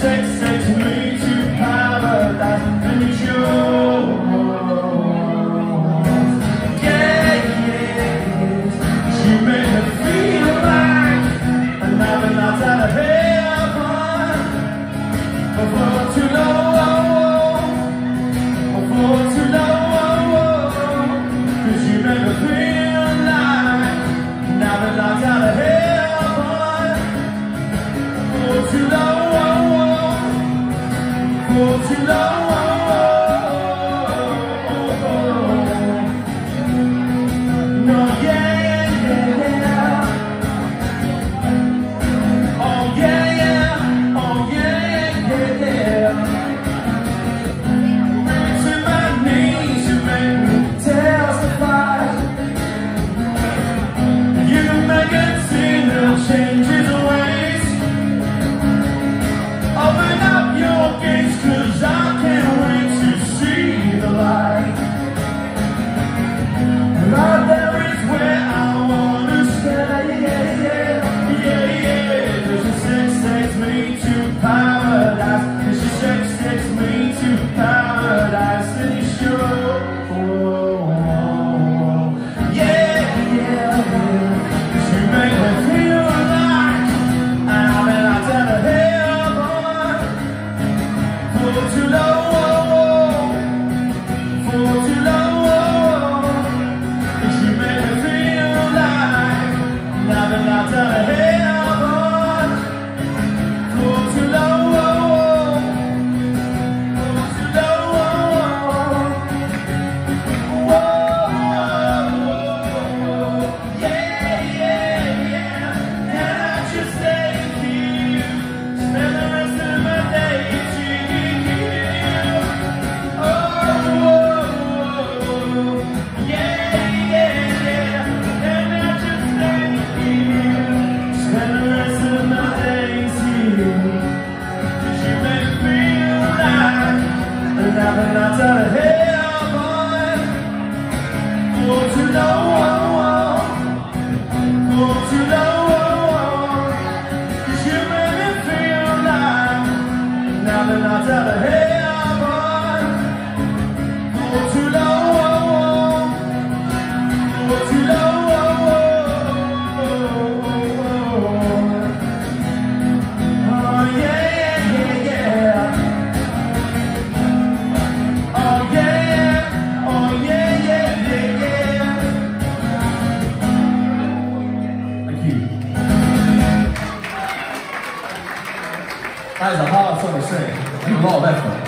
sex, sex. can see. That is a hard song to sing and a lot of effort.